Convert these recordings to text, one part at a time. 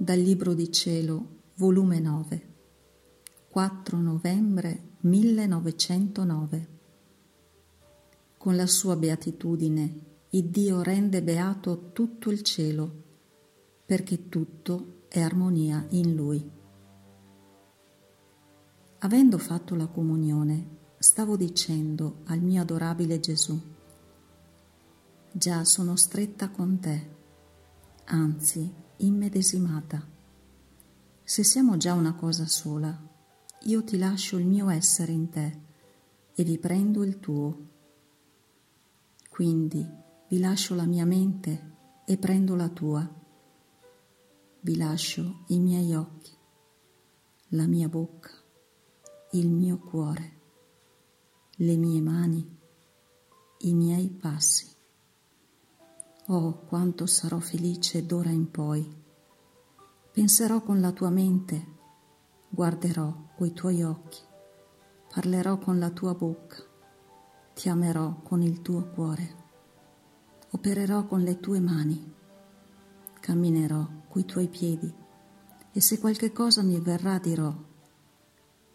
Dal Libro di Cielo, volume 9, 4 novembre 1909. Con la sua beatitudine, il Dio rende beato tutto il cielo, perché tutto è armonia in Lui. Avendo fatto la comunione, stavo dicendo al mio adorabile Gesù, già sono stretta con te, anzi immedesimata. Se siamo già una cosa sola, io ti lascio il mio essere in te e vi prendo il tuo. Quindi vi lascio la mia mente e prendo la tua. Vi lascio i miei occhi, la mia bocca, il mio cuore, le mie mani, i miei passi. Oh, quanto sarò felice d'ora in poi. Penserò con la tua mente, guarderò coi tuoi occhi, parlerò con la tua bocca, ti amerò con il tuo cuore, opererò con le tue mani, camminerò coi tuoi piedi e se qualche cosa mi verrà dirò,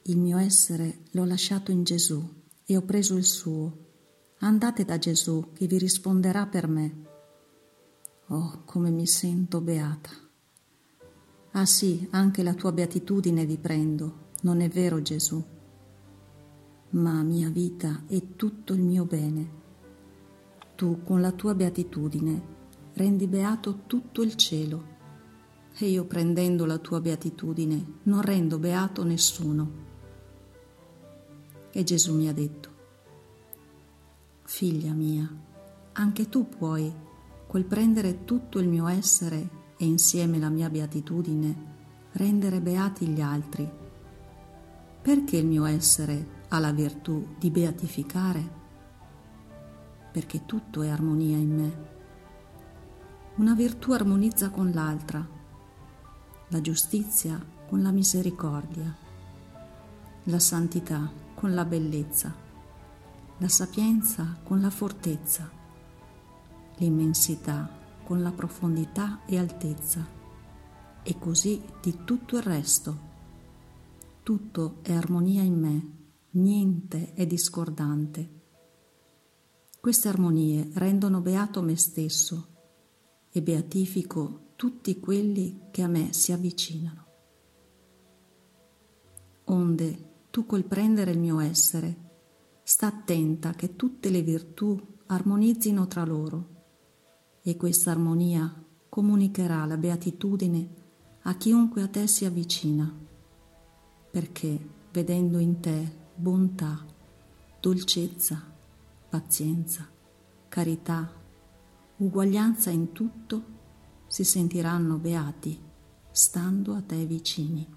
il mio essere l'ho lasciato in Gesù e ho preso il suo. Andate da Gesù che vi risponderà per me. Oh, come mi sento beata. Ah sì, anche la tua beatitudine vi prendo, non è vero Gesù? Ma mia vita è tutto il mio bene. Tu con la tua beatitudine rendi beato tutto il cielo e io prendendo la tua beatitudine non rendo beato nessuno. E Gesù mi ha detto, figlia mia, anche tu puoi quel prendere tutto il mio essere e insieme la mia beatitudine, rendere beati gli altri. Perché il mio essere ha la virtù di beatificare? Perché tutto è armonia in me. Una virtù armonizza con l'altra, la giustizia con la misericordia, la santità con la bellezza, la sapienza con la fortezza l'immensità con la profondità e altezza, e così di tutto il resto. Tutto è armonia in me, niente è discordante. Queste armonie rendono beato me stesso e beatifico tutti quelli che a me si avvicinano. Onde tu col prendere il mio essere, sta attenta che tutte le virtù armonizzino tra loro e questa armonia comunicherà la beatitudine a chiunque a te si avvicina, perché vedendo in te bontà, dolcezza, pazienza, carità, uguaglianza in tutto, si sentiranno beati stando a te vicini.